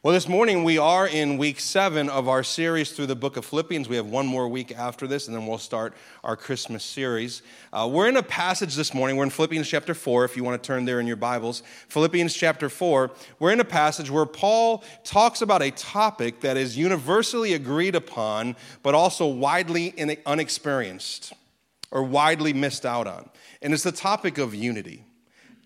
Well, this morning we are in week seven of our series through the book of Philippians. We have one more week after this, and then we'll start our Christmas series. Uh, we're in a passage this morning. We're in Philippians chapter four, if you want to turn there in your Bibles. Philippians chapter four. We're in a passage where Paul talks about a topic that is universally agreed upon, but also widely unexperienced or widely missed out on. And it's the topic of unity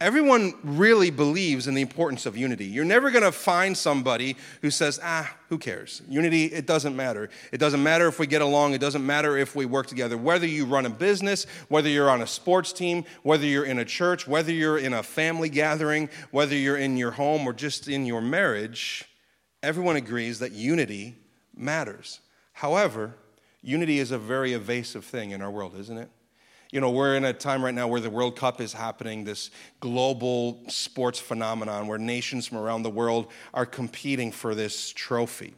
everyone really believes in the importance of unity. You're never going to find somebody who says, ah, who cares? Unity, it doesn't matter. It doesn't matter if we get along, it doesn't matter if we work together. Whether you run a business, whether you're on a sports team, whether you're in a church, whether you're in a family gathering, whether you're in your home or just in your marriage, everyone agrees that unity matters. However, unity is a very evasive thing in our world, isn't it? You know, we're in a time right now where the World Cup is happening, this global sports phenomenon where nations from around the world are competing for this trophy.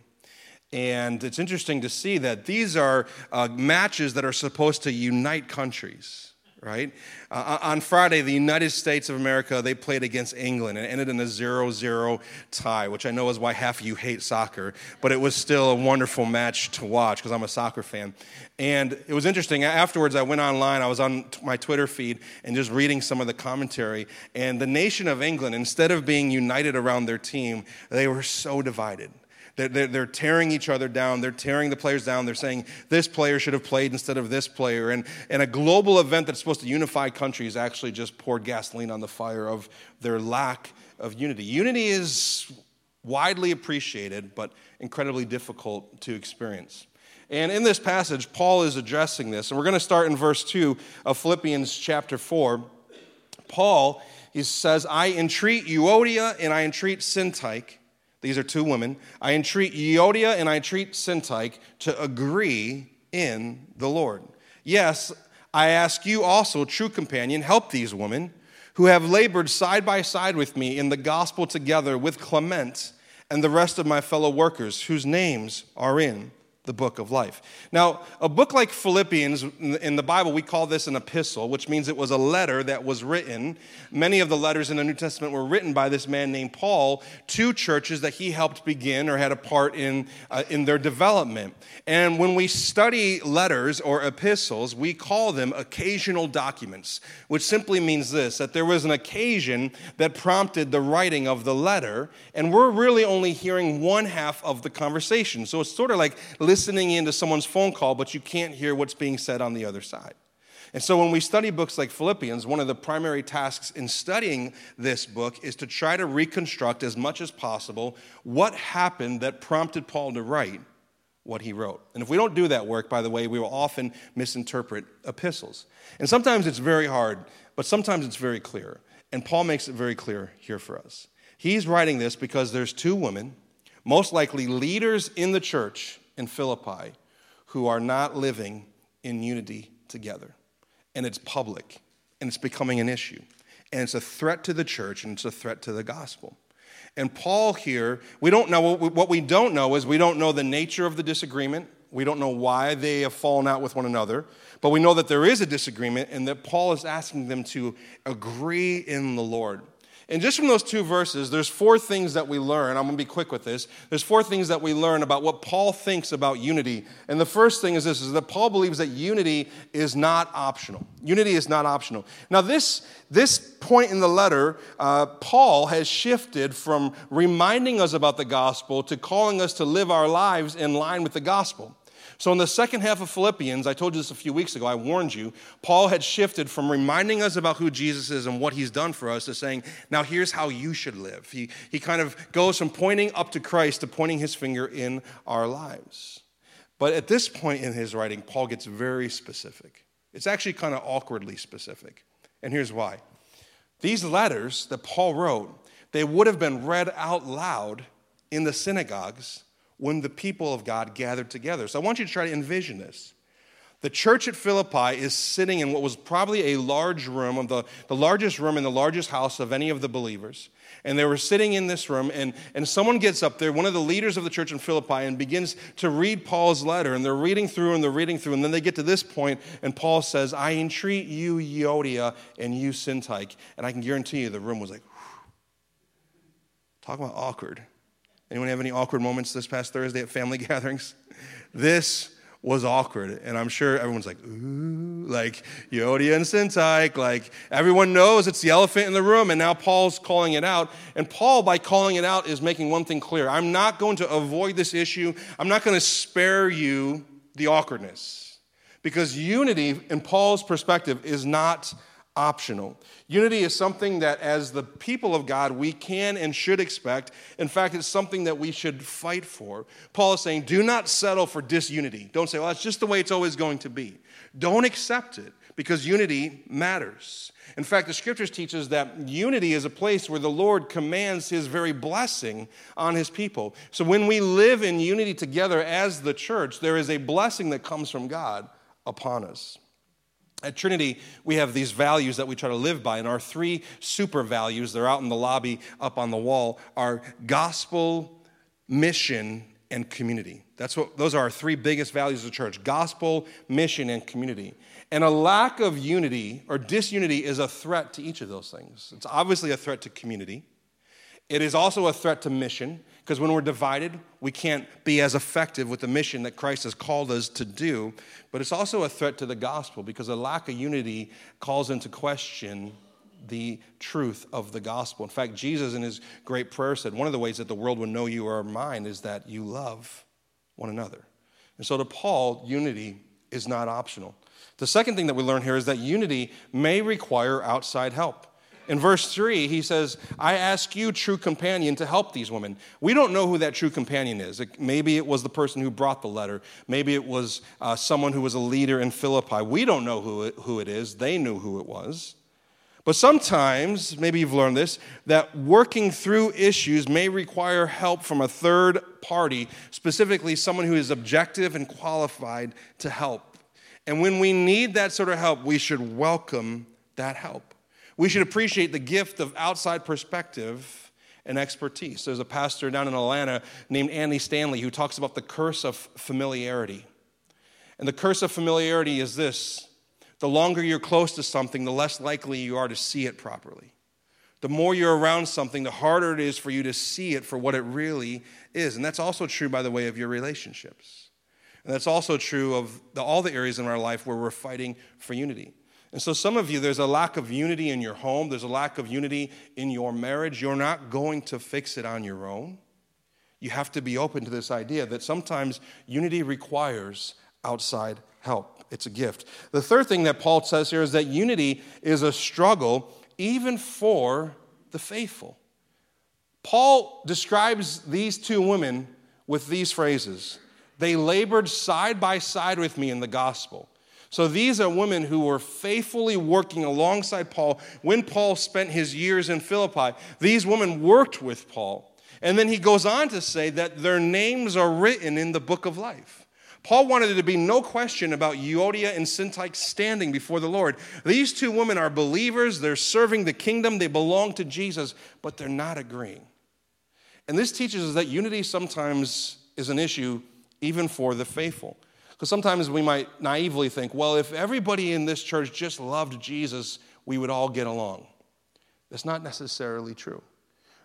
And it's interesting to see that these are uh, matches that are supposed to unite countries right? Uh, on Friday, the United States of America, they played against England and ended in a 0 0 tie, which I know is why half of you hate soccer, but it was still a wonderful match to watch because I'm a soccer fan. And it was interesting. Afterwards, I went online, I was on my Twitter feed and just reading some of the commentary. And the nation of England, instead of being united around their team, they were so divided. They're, they're, tearing each other down. They're tearing the players down. They're saying this player should have played instead of this player. And, and a global event that's supposed to unify countries actually just poured gasoline on the fire of their lack of unity. Unity is widely appreciated, but incredibly difficult to experience. And in this passage, Paul is addressing this. And we're going to start in verse 2 of Philippians chapter 4. Paul he says, I entreat Euodia and I entreat Syntyche these are two women. I entreat Euodia and I entreat Syntyche to agree in the Lord. Yes, I ask you also, true companion, help these women who have labored side by side with me in the gospel together with Clement and the rest of my fellow workers whose names are in the book of life. Now, a book like Philippians, in the Bible, we call this an epistle, which means it was a letter that was written. Many of the letters in the New Testament were written by this man named Paul to churches that he helped begin or had a part in, uh, in their development. And when we study letters or epistles, we call them occasional documents, which simply means this that there was an occasion that prompted the writing of the letter, and we're really only hearing one half of the conversation. So it's sort of like listening into someone's phone call, but you can't hear what's being said on the other side. And so, when we study books like Philippians, one of the primary tasks in studying this book is to try to reconstruct as much as possible what happened that prompted Paul to write what he wrote. And if we don't do that work, by the way, we will often misinterpret epistles. And sometimes it's very hard, but sometimes it's very clear. And Paul makes it very clear here for us. He's writing this because there's two women, most likely leaders in the church, in Philippi who are not living in unity together. And it's public, and it's becoming an issue. And it's a threat to the church, and it's a threat to the gospel. And Paul here, we don't know, what we don't know is we don't know the nature of the disagreement. We don't know why they have fallen out with one another. But we know that there is a disagreement and that Paul is asking them to agree in the Lord. And just from those two verses, there's four things that we learn. I'm going to be quick with this. There's four things that we learn about what Paul thinks about unity. And the first thing is this is that Paul believes that unity is not optional. Unity is not optional. Now, this, this point in the letter, uh, Paul has shifted from reminding us about the gospel to calling us to live our lives in line with the gospel. So, in the second half of Philippians, I told you this a few weeks ago, I warned you, Paul had shifted from reminding us about who Jesus is and what he's done for us to saying, now here's how you should live. He, he kind of goes from pointing up to Christ to pointing his finger in our lives. But at this point in his writing, Paul gets very specific. It's actually kind of awkwardly specific. And here's why. These letters that Paul wrote, they would have been read out loud in the synagogues when the people of God gathered together. So I want you to try to envision this. The church at Philippi is sitting in what was probably a large room, of the, the largest room in the largest house of any of the believers. And they were sitting in this room, and, and someone gets up there, one of the leaders of the church in Philippi, and begins to read Paul's letter. And they're reading through and they're reading through. And then they get to this point, and Paul says, I entreat you, Euodia, and you, Syntyche. And I can guarantee you the room was like, Whew. talk about awkward. Anyone have any awkward moments this past Thursday at family gatherings? This was awkward. And I'm sure everyone's like, ooh, like Euodia and Syntyche. Like everyone knows it's the elephant in the room. And now Paul's calling it out. And Paul, by calling it out, is making one thing clear I'm not going to avoid this issue, I'm not going to spare you the awkwardness. Because unity, in Paul's perspective, is not optional. Unity is something that, as the people of God, we can and should expect. In fact, it's something that we should fight for. Paul is saying, do not settle for disunity. Don't say, well, that's just the way it's always going to be. Don't accept it because unity matters. In fact, the scriptures teach us that unity is a place where the Lord commands his very blessing on his people. So when we live in unity together as the church, there is a blessing that comes from God upon us. At Trinity, we have these values that we try to live by, and our three super values, they're out in the lobby up on the wall, are gospel, mission, and community. That's what those are our three biggest values of the church gospel, mission, and community. And a lack of unity or disunity is a threat to each of those things. It's obviously a threat to community. It is also a threat to mission because when we're divided, we can't be as effective with the mission that Christ has called us to do. But it's also a threat to the gospel because a lack of unity calls into question the truth of the gospel. In fact, Jesus in his great prayer said, One of the ways that the world will know you are mine is that you love one another. And so to Paul, unity is not optional. The second thing that we learn here is that unity may require outside help. In verse 3, he says, I ask you, true companion, to help these women. We don't know who that true companion is. maybe it was the person who brought the letter. Maybe it was uh, someone who was a leader in Philippi. We don't know who it, who it is. They knew who it was. But sometimes, maybe you've learned this, that working through issues may require help from a third party, specifically someone who is objective and qualified to help. And when we need that sort of help, we should welcome that help. We should appreciate the gift of outside perspective and expertise. There's a pastor down in Atlanta named Andy Stanley who talks about the curse of familiarity. And the curse of familiarity is this the longer you're close to something, the less likely you are to see it properly. The more you're around something, the harder it is for you to see it for what it really is. And that's also true, by the way, of your relationships. And that's also true of the, all the areas in our life where we're fighting for unity. And so, some of you, there's a lack of unity in your home, there's a lack of unity in your marriage. You're not going to fix it on your own. You have to be open to this idea that sometimes unity requires outside help. It's a gift. The third thing that Paul says here is that unity is a struggle even for the faithful. Paul describes these two women with these phrases They labored side by side with me in the gospel. So these are women who were faithfully working alongside Paul when Paul spent his years in Philippi. These women worked with Paul. And then he goes on to say that their names are written in the book of life. Paul wanted there to be no question about Euodia and Syntyche standing before the Lord. These two women are believers, they're serving the kingdom, they belong to Jesus, but they're not agreeing. And this teaches us that unity sometimes is an issue even for the faithful. Because sometimes we might naively think, well, if everybody in this church just loved Jesus, we would all get along. That's not necessarily true.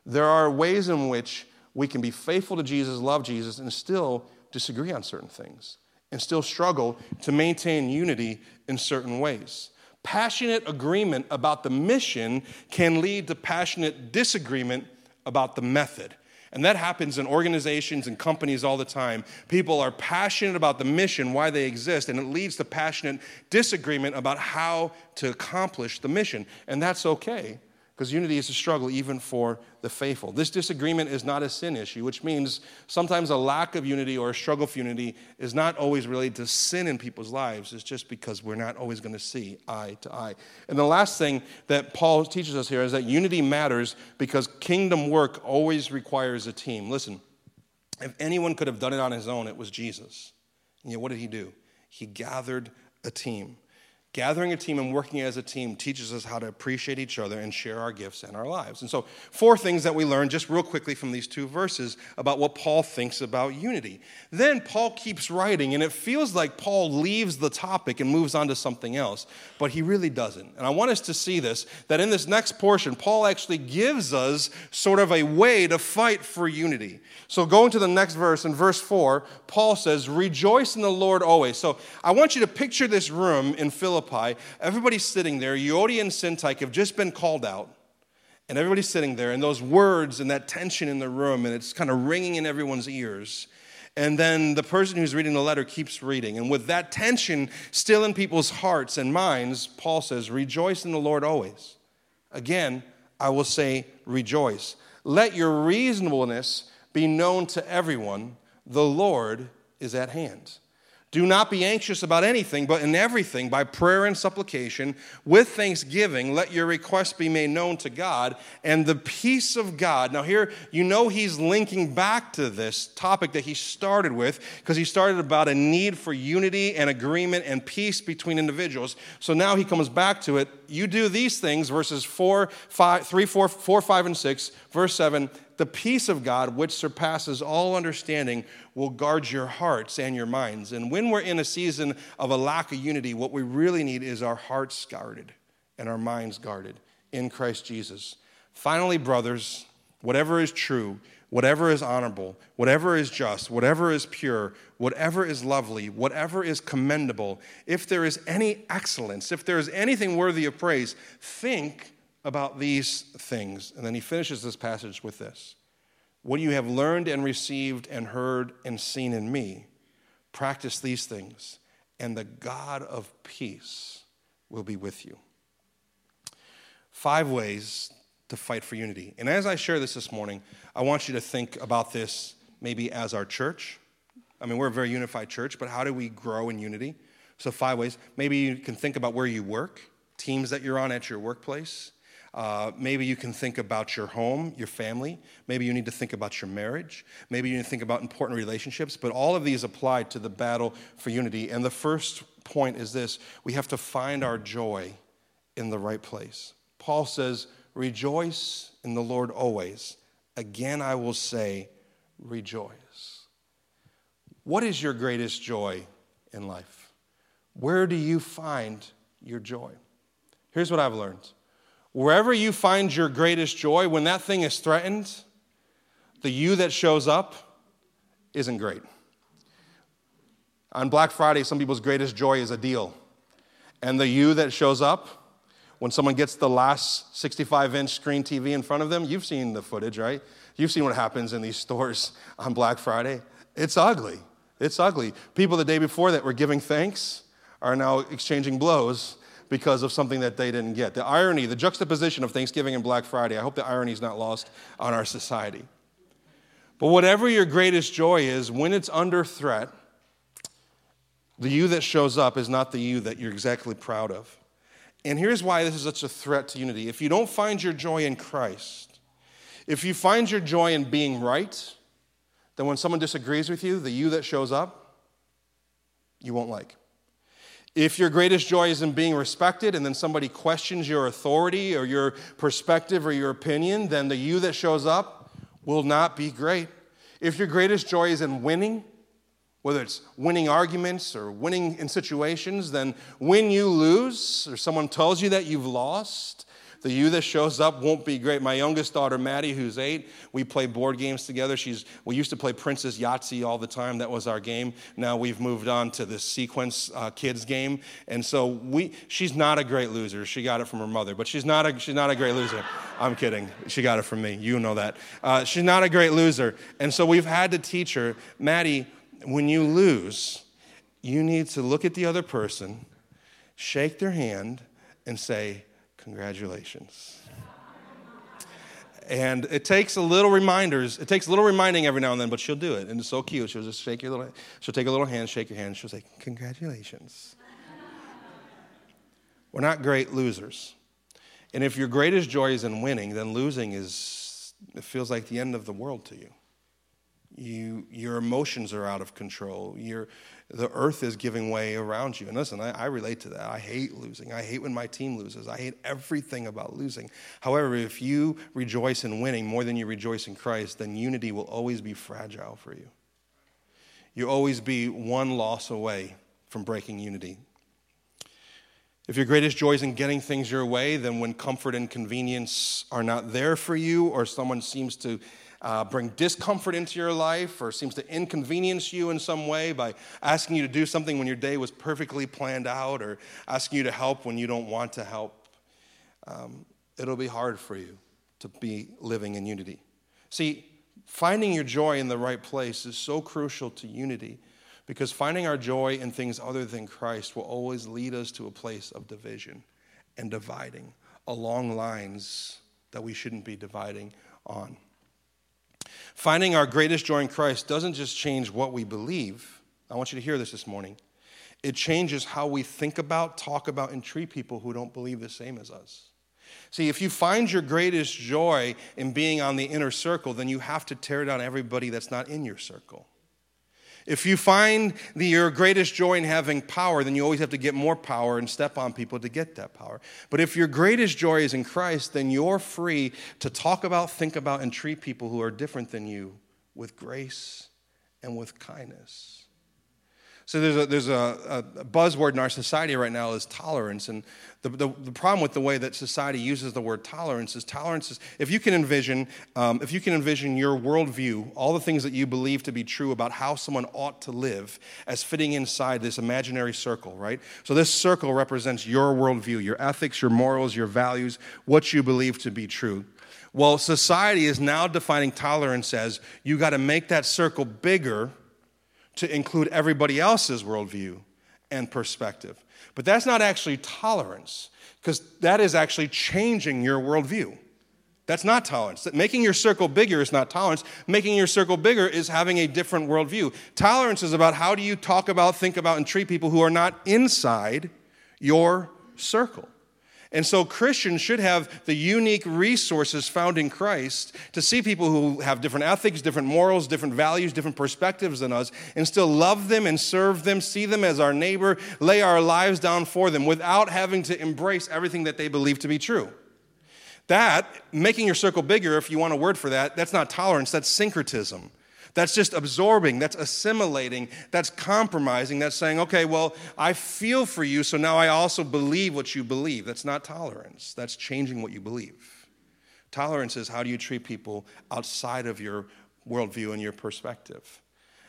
There are ways in which we can be faithful to Jesus, love Jesus, and still disagree on certain things, and still struggle to maintain unity in certain ways. Passionate agreement about the mission can lead to passionate disagreement about the method. And that happens in organizations and companies all the time. People are passionate about the mission, why they exist, and it leads to passionate disagreement about how to accomplish the mission. And that's okay because unity is a struggle even for the faithful. This disagreement is not a sin issue, which means sometimes a lack of unity or a struggle for unity is not always related to sin in people's lives. It's just because we're not always going to see eye to eye. And the last thing that Paul teaches us here is that unity matters because kingdom work always requires a team. Listen, if anyone could have done it on his own, it was Jesus. And yet, what did he do? He gathered a team. Gathering a team and working as a team teaches us how to appreciate each other and share our gifts and our lives. And so, four things that we learn just real quickly from these two verses about what Paul thinks about unity. Then Paul keeps writing, and it feels like Paul leaves the topic and moves on to something else, but he really doesn't. And I want us to see this that in this next portion, Paul actually gives us sort of a way to fight for unity. So, going to the next verse, in verse 4, Paul says, Rejoice in the Lord always. So, I want you to picture this room in Philippi. Everybody's sitting there. Euodia and Syntyche have just been called out. And everybody's sitting there, and those words and that tension in the room, and it's kind of ringing in everyone's ears. And then the person who's reading the letter keeps reading. And with that tension still in people's hearts and minds, Paul says, Rejoice in the Lord always. Again, I will say, Rejoice. Let your reasonableness be known to everyone, the Lord is at hand. Do not be anxious about anything, but in everything, by prayer and supplication, with thanksgiving, let your requests be made known to God, and the peace of God. Now, here, you know he's linking back to this topic that he started with, because he started about a need for unity and agreement and peace between individuals. So now he comes back to it. You do these things, verses 4, 5, 3, 4, 4 5, and 6, verse 7 the peace of God, which surpasses all understanding, will guard your hearts and your minds. And when we're in a season of a lack of unity, what we really need is our hearts guarded and our minds guarded in Christ Jesus. Finally, brothers, whatever is true, whatever is honorable, whatever is just, whatever is pure, whatever is lovely, whatever is commendable, if there is any excellence, if there is anything worthy of praise, think about these things. And then he finishes this passage with this What you have learned and received and heard and seen in me, practice these things, and the God of peace will be with you. Five ways to fight for unity. And as I share this this morning, I want you to think about this maybe as our church. I mean, we're a very unified church, but how do we grow in unity? So, five ways. Maybe you can think about where you work, teams that you're on at your workplace. Uh, maybe you can think about your home, your family. Maybe you need to think about your marriage. Maybe you need to think about important relationships. But all of these apply to the battle for unity. And the first point is this we have to find our joy in the right place. Paul says, Rejoice in the Lord always. Again, I will say, Rejoice. What is your greatest joy in life? Where do you find your joy? Here's what I've learned Wherever you find your greatest joy, when that thing is threatened, the you that shows up isn't great. On Black Friday, some people's greatest joy is a deal. And the you that shows up, when someone gets the last 65 inch screen TV in front of them, you've seen the footage, right? You've seen what happens in these stores on Black Friday. It's ugly. It's ugly. People the day before that were giving thanks are now exchanging blows because of something that they didn't get. The irony, the juxtaposition of Thanksgiving and Black Friday, I hope the irony is not lost on our society. But whatever your greatest joy is, when it's under threat, the you that shows up is not the you that you're exactly proud of. And here's why this is such a threat to unity. If you don't find your joy in Christ, if you find your joy in being right, then when someone disagrees with you, the you that shows up, you won't like. If your greatest joy is in being respected and then somebody questions your authority or your perspective or your opinion, then the you that shows up will not be great. If your greatest joy is in winning, whether it's winning arguments or winning in situations, then when you lose or someone tells you that you've lost, the you that shows up won't be great. My youngest daughter, Maddie, who's eight, we play board games together. She's, we used to play Princess Yahtzee all the time. That was our game. Now we've moved on to this sequence uh, kids game. And so we, she's not a great loser. She got it from her mother, but she's not a, she's not a great loser. I'm kidding. She got it from me. You know that. Uh, she's not a great loser. And so we've had to teach her, Maddie, when you lose, you need to look at the other person, shake their hand, and say, Congratulations. And it takes a little reminders. It takes a little reminding every now and then, but she'll do it. And it's so cute. She'll just shake your little, she'll take a little hand, shake your hand. She'll say, Congratulations. We're not great losers. And if your greatest joy is in winning, then losing is, it feels like the end of the world to you. You, your emotions are out of control. Your, the earth is giving way around you. And listen, I, I, relate to that. I hate losing. I hate when my team loses. I hate everything about losing. However, if you rejoice in winning more than you rejoice in Christ, then unity will always be fragile for you. You'll always be one loss away from breaking unity. If your greatest joy is in getting things your way, then when comfort and convenience are not there for you, or someone seems to uh, bring discomfort into your life or seems to inconvenience you in some way by asking you to do something when your day was perfectly planned out or asking you to help when you don't want to help, um, it'll be hard for you to be living in unity. See, finding your joy in the right place is so crucial to unity because finding our joy in things other than Christ will always lead us to a place of division and dividing along lines that we shouldn't be dividing on. Finding our greatest joy in Christ doesn't just change what we believe. I want you to hear this this morning. It changes how we think about, talk about, and treat people who don't believe the same as us. See, if you find your greatest joy in being on the inner circle, then you have to tear down everybody that's not in your circle. If you find the, your greatest joy in having power, then you always have to get more power and step on people to get that power. But if your greatest joy is in Christ, then you're free to talk about, think about, and treat people who are different than you with grace and with kindness. So there's a, there's a, a, buzzword in our society right now is tolerance. And the, the, the, problem with the way that society uses the word tolerance is tolerance is, if you can envision, um, if you can envision your worldview, all the things that you believe to be true about how someone ought to live as fitting inside this imaginary circle, right? So this circle represents your worldview, your ethics, your morals, your values, what you believe to be true. Well, society is now defining tolerance as you got to make that circle bigger to include everybody else's worldview and perspective. But that's not actually tolerance, because that is actually changing your worldview. That's not tolerance. Making your circle bigger is not tolerance. Making your circle bigger is having a different worldview. Tolerance is about how do you talk about, think about, and treat people who are not inside your circle. And so Christians should have the unique resources found in Christ to see people who have different ethics, different morals, different values, different perspectives than us, and still love them and serve them, see them as our neighbor, lay our lives down for them without having to embrace everything that they believe to be true. That, making your circle bigger, if you want a word for that, that's not tolerance, that's syncretism. That's just absorbing, that's assimilating, that's compromising, that's saying, okay, well, I feel for you, so now I also believe what you believe. That's not tolerance, that's changing what you believe. Tolerance is how do you treat people outside of your worldview and your perspective.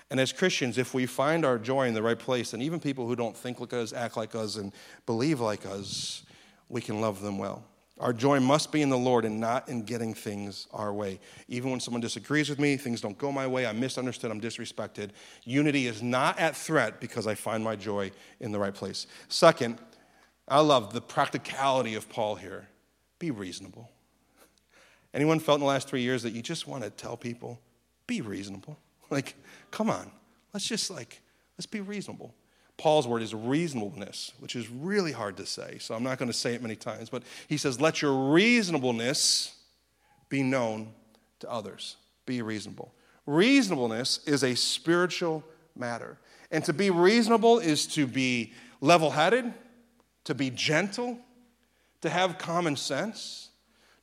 And as Christians, if we find our joy in the right place, and even people who don't think like us, act like us, and believe like us, we can love them well. Our joy must be in the Lord and not in getting things our way. Even when someone disagrees with me, things don't go my way, I'm misunderstood, I'm disrespected. Unity is not at threat because I find my joy in the right place. Second, I love the practicality of Paul here. Be reasonable. Anyone felt in the last three years that you just want to tell people, be reasonable? Like, come on, let's just like, let's be reasonable. Paul's word is reasonableness, which is really hard to say, so I'm not going to say it many times. But he says, Let your reasonableness be known to others. Be reasonable. Reasonableness is a spiritual matter. And to be reasonable is to be level headed, to be gentle, to have common sense,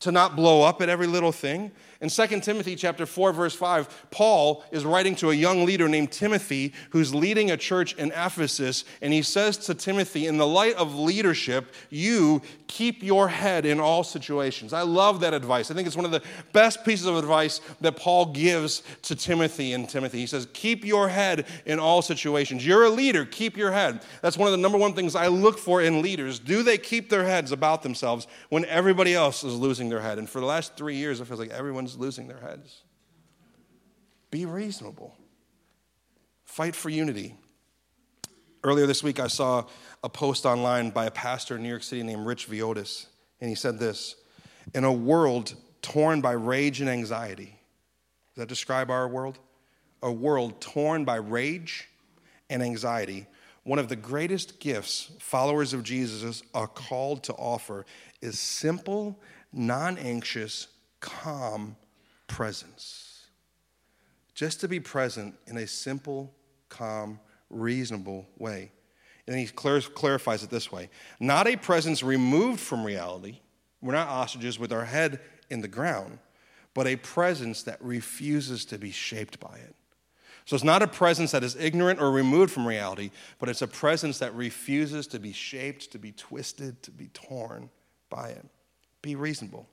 to not blow up at every little thing, in 2 Timothy chapter 4 verse 5, Paul is writing to a young leader named Timothy who's leading a church in Ephesus and he says to Timothy, in the light of leadership, you keep your head in all situations. I love that advice. I think it's one of the best pieces of advice that Paul gives to Timothy and Timothy. He says, "Keep your head in all situations. You're a leader, keep your head." That's one of the number one things I look for in leaders. Do they keep their heads about themselves when everybody else is losing their head? And for the last 3 years it feels like everyone everyone's losing their heads. Be reasonable. Fight for unity. Earlier this week, I saw a post online by a pastor in New York City named Rich Villodas, and he said this In a world torn by rage and anxiety, does that describe our world? A world torn by rage and anxiety. One of the greatest gifts followers of Jesus are called to offer is simple, non anxious calm presence. just to be present in a simple, calm, reasonable way. And he clarifies it this way not a presence removed from reality. We're not ostriches with our head in the ground, but a presence that refuses to be shaped by it. So it's not a presence that is ignorant or removed from reality, but it's a presence that refuses to be shaped, to be twisted, to be torn by it. Be reasonable.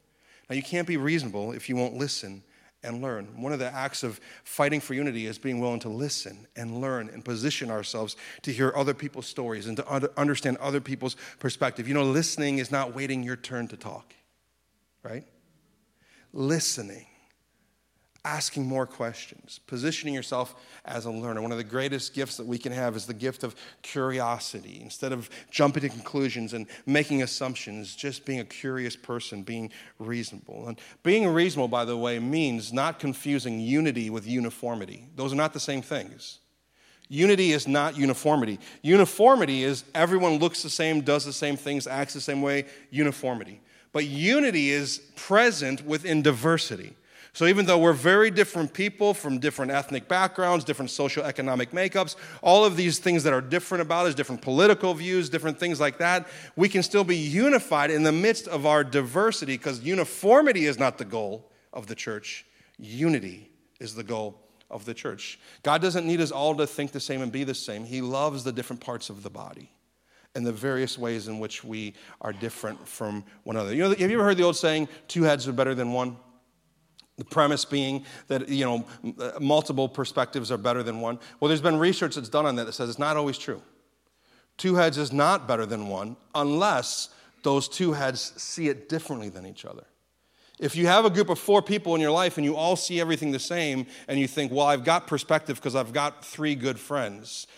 Now, you can't be reasonable if you won't listen and learn. One of the acts of fighting for unity is being willing to listen and learn and position ourselves to hear other people's stories and to understand other people's perspective. You know, listening is not waiting your turn to talk, right? Listening asking more questions, positioning yourself as a learner. One of the greatest gifts that we can have is the gift of curiosity. Instead of jumping to conclusions and making assumptions, just being a curious person, being reasonable. And being reasonable, by the way, means not confusing unity with uniformity. Those are not the same things. Unity is not uniformity. Uniformity is everyone looks the same, does the same things, acts the same way, uniformity. But unity is present within diversity. So even though we're very different people from different ethnic backgrounds, different social economic makeups, all of these things that are different about us, different political views, different things like that, we can still be unified in the midst of our diversity because uniformity is not the goal of the church. Unity is the goal of the church. God doesn't need us all to think the same and be the same. He loves the different parts of the body and the various ways in which we are different from one another. You know, have you ever heard the old saying, two heads are better than one? The premise being that you know uh, multiple perspectives are better than one. Well, there's been research that's done on that that says it's not always true. Two heads is not better than one unless those two heads see it differently than each other. If you have a group of four people in your life and you all see everything the same and you think, well, I've got perspective because I've got three good friends,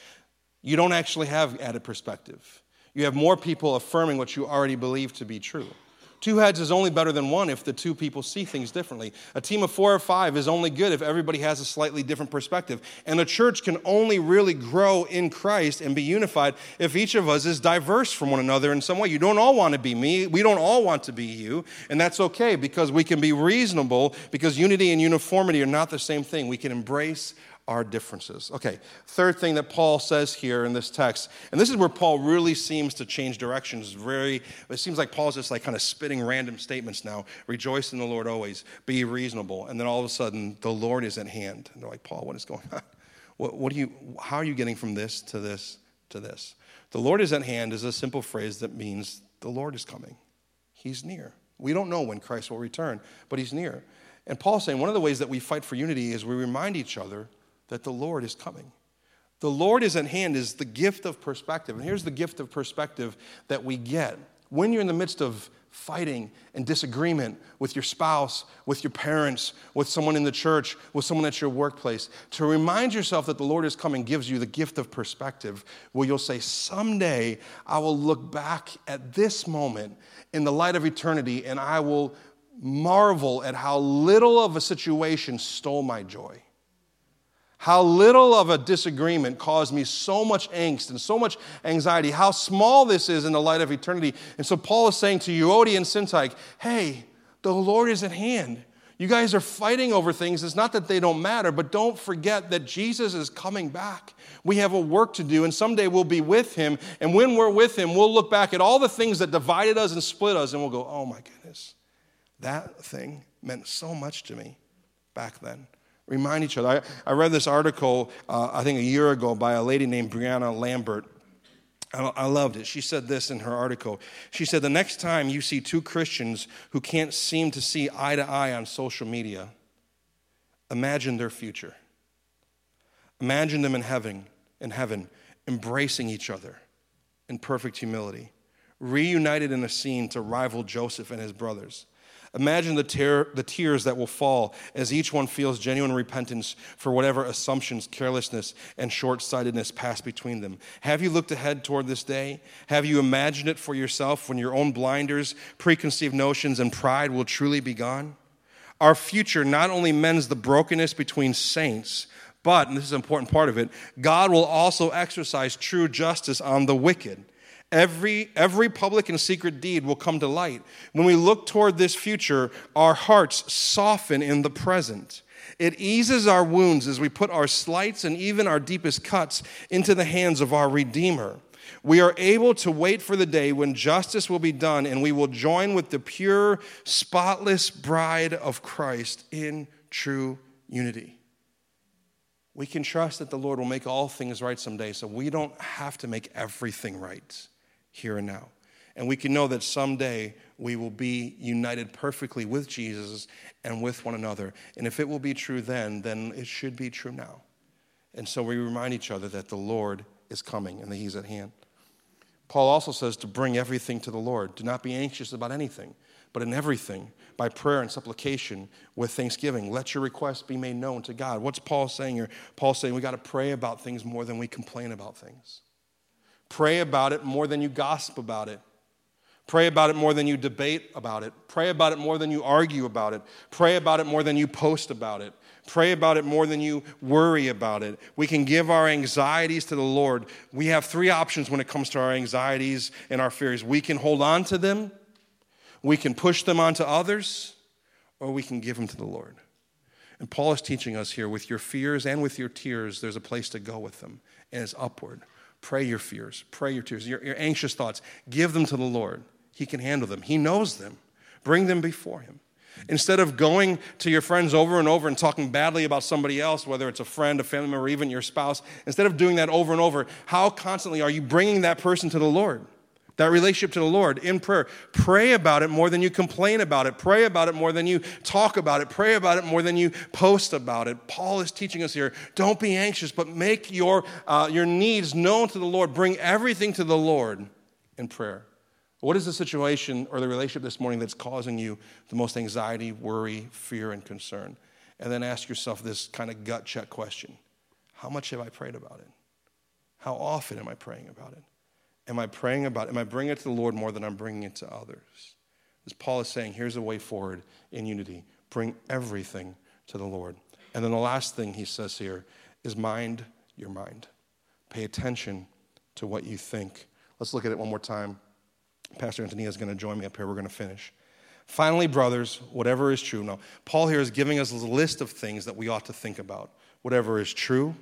you don't actually have added perspective. You have more people affirming what you already believe to be true. Two heads is only better than one if the two people see things differently. A team of four or five is only good if everybody has a slightly different perspective. And a church can only really grow in Christ and be unified if each of us is diverse from one another in some way. You don't all want to be me. We don't all want to be you. And that's okay because we can be reasonable because unity and uniformity are not the same thing. We can embrace our differences. Okay, third thing that Paul says here in this text, and this is where Paul really seems to change directions. Very, it seems like Paul's just like kind of spitting random statements now. Rejoice in the Lord always, be reasonable, and then all of a sudden the Lord is at hand. And they're like, Paul, what is going on? What, what do you? How are you getting from this to this to this? The Lord is at hand is a simple phrase that means the Lord is coming. He's near. We don't know when Christ will return, but He's near. And Paul's saying one of the ways that we fight for unity is we remind each other that the Lord is coming. The Lord is at hand is the gift of perspective. And here's the gift of perspective that we get when you're in the midst of fighting and disagreement with your spouse, with your parents, with someone in the church, with someone at your workplace. To remind yourself that the Lord is coming gives you the gift of perspective where you'll say, Someday I will look back at this moment in the light of eternity and I will marvel at how little of a situation stole my joy. How little of a disagreement caused me so much angst and so much anxiety. How small this is in the light of eternity. And so Paul is saying to Euodia and Syntyche, hey, the Lord is at hand. You guys are fighting over things. It's not that they don't matter, but don't forget that Jesus is coming back. We have a work to do, and someday we'll be with him. And when we're with him, we'll look back at all the things that divided us and split us, and we'll go, oh my goodness, that thing meant so much to me back then. Remind each other. I, I read this article, uh, I think a year ago, by a lady named Brianna Lambert. I, I loved it. She said this in her article. She said, The next time you see two Christians who can't seem to see eye to eye on social media, imagine their future. Imagine them in heaven, in heaven, embracing each other in perfect humility, reunited in a scene to rival Joseph and his brothers Imagine the, tear, the tears that will fall as each one feels genuine repentance for whatever assumptions, carelessness, and short sightedness pass between them. Have you looked ahead toward this day? Have you imagined it for yourself when your own blinders, preconceived notions, and pride will truly be gone? Our future not only mends the brokenness between saints, but, and this is an important part of it, God will also exercise true justice on the wicked Every, every public and secret deed will come to light. When we look toward this future, our hearts soften in the present. It eases our wounds as we put our slights and even our deepest cuts into the hands of our Redeemer. We are able to wait for the day when justice will be done and we will join with the pure, spotless bride of Christ in true unity. We can trust that the Lord will make all things right someday, so we don't have to make everything right here and now. And we can know that someday we will be united perfectly with Jesus and with one another. And if it will be true then, then it should be true now. And so we remind each other that the Lord is coming and that He's at hand. Paul also says to bring everything to the Lord. Do not be anxious about anything, but in everything, by prayer and supplication with thanksgiving, let your requests be made known to God. What's Paul saying here? Paul's saying we got to pray about things more than we complain about things. Pray about it more than you gossip about it. Pray about it more than you debate about it. Pray about it more than you argue about it. Pray about it more than you post about it. Pray about it more than you worry about it. We can give our anxieties to the Lord. We have three options when it comes to our anxieties and our fears. We can hold on to them, we can push them onto others, or we can give them to the Lord. And Paul is teaching us here with your fears and with your tears, there's a place to go with them, and it's upward. Pray your fears, pray your tears, your, your anxious thoughts, give them to the Lord. He can handle them, He knows them. Bring them before Him. Instead of going to your friends over and over and talking badly about somebody else, whether it's a friend, a family member, even your spouse, instead of doing that over and over, how constantly are you bringing that person to the Lord? That relationship to the Lord in prayer. Pray about it more than you complain about it. Pray about it more than you talk about it. Pray about it more than you post about it. Paul is teaching us here don't be anxious, but make your, uh, your needs known to the Lord. Bring everything to the Lord in prayer. What is the situation or the relationship this morning that's causing you the most anxiety, worry, fear, and concern? And then ask yourself this kind of gut check question How much have I prayed about it? How often am I praying about it? Am I praying about it? Am I bringing it to the Lord more than I'm bringing it to others? As Paul is saying, here's a way forward in unity bring everything to the Lord. And then the last thing he says here is mind your mind. Pay attention to what you think. Let's look at it one more time. Pastor Antonia is going to join me up here. We're going to finish. Finally, brothers, whatever is true. Now, Paul here is giving us a list of things that we ought to think about. Whatever is true,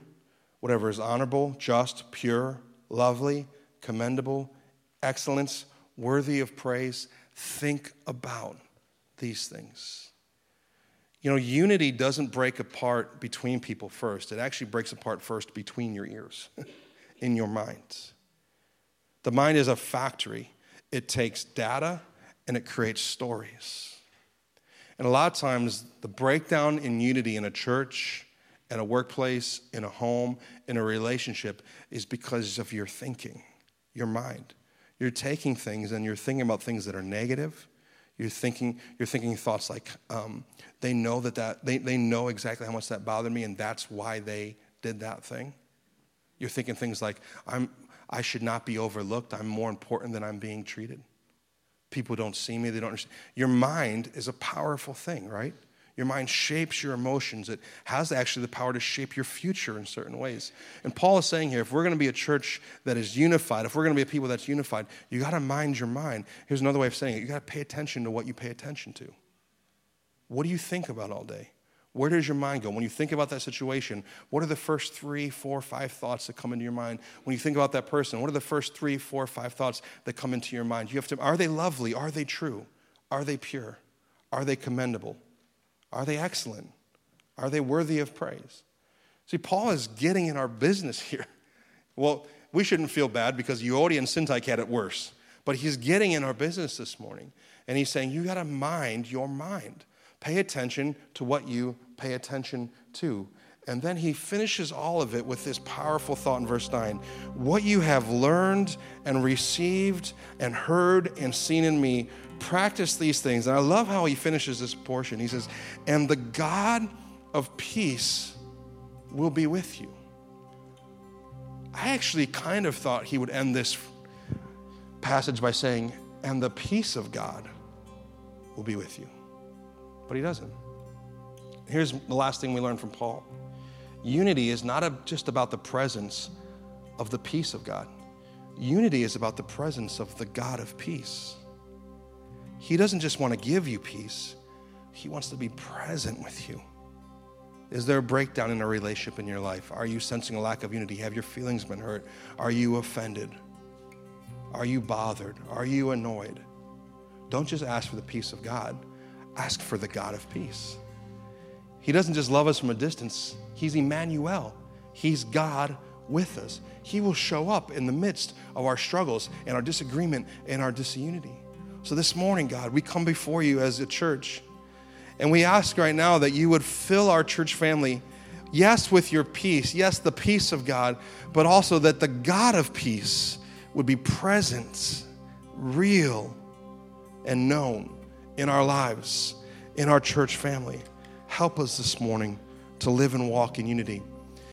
whatever is honorable, just, pure, lovely, commendable, excellence, worthy of praise. Think about these things. You know, unity doesn't break apart between people first, it actually breaks apart first between your ears, in your mind. The mind is a factory it takes data and it creates stories. And a lot of times, the breakdown in unity in a church, in a workplace, in a home, in a relationship is because of your thinking, your mind. You're taking things and you're thinking about things that are negative. You're thinking, you're thinking thoughts like, um, they know that, that they, they know exactly how much that bothered me, and that's why they did that thing. You're thinking things like, I'm, I should not be overlooked. I'm more important than I'm being treated. People don't see me, they don't understand. Your mind is a powerful thing, right? Your mind shapes your emotions. It has actually the power to shape your future in certain ways. And Paul is saying here if we're going to be a church that is unified, if we're going to be a people that's unified, you got to mind your mind. Here's another way of saying it you got to pay attention to what you pay attention to. What do you think about all day? Where does your mind go? When you think about that situation, what are the first three, four, five thoughts that come into your mind? When you think about that person, what are the first three, four, five thoughts that come into your mind? You have to, are they lovely? Are they true? Are they pure? Are they commendable? Are they excellent? Are they worthy of praise? See, Paul is getting in our business here. Well, we shouldn't feel bad because Euodia and Syntyche had it worse. But he's getting in our business this morning. And he's saying, you got to mind your mind. Pay attention to what you pay attention to. And then he finishes all of it with this powerful thought in verse 9 What you have learned and received and heard and seen in me, practice these things. And I love how he finishes this portion. He says, And the God of peace will be with you. I actually kind of thought he would end this passage by saying, And the peace of God will be with you but he doesn't. Here's the last thing we learn from Paul unity is not a, just about the presence of the peace of God, unity is about the presence of the God of peace. He doesn't just want to give you peace, He wants to be present with you. Is there a breakdown in a relationship in your life? Are you sensing a lack of unity? Have your feelings been hurt? Are you offended? Are you bothered? Are you annoyed? Don't just ask for the peace of God, ask for the God of peace. He doesn't just love us from a distance, He's Emmanuel. He's God with us. He will show up in the midst of our struggles and our disagreement and our disunity. So this morning, God, we come before you as a church and we ask right now that you would fill our church family, yes, with your peace, yes, the peace of God, but also that the God of peace would be present, real, and known in our lives, in our church family. Help us this morning to live and walk in unity.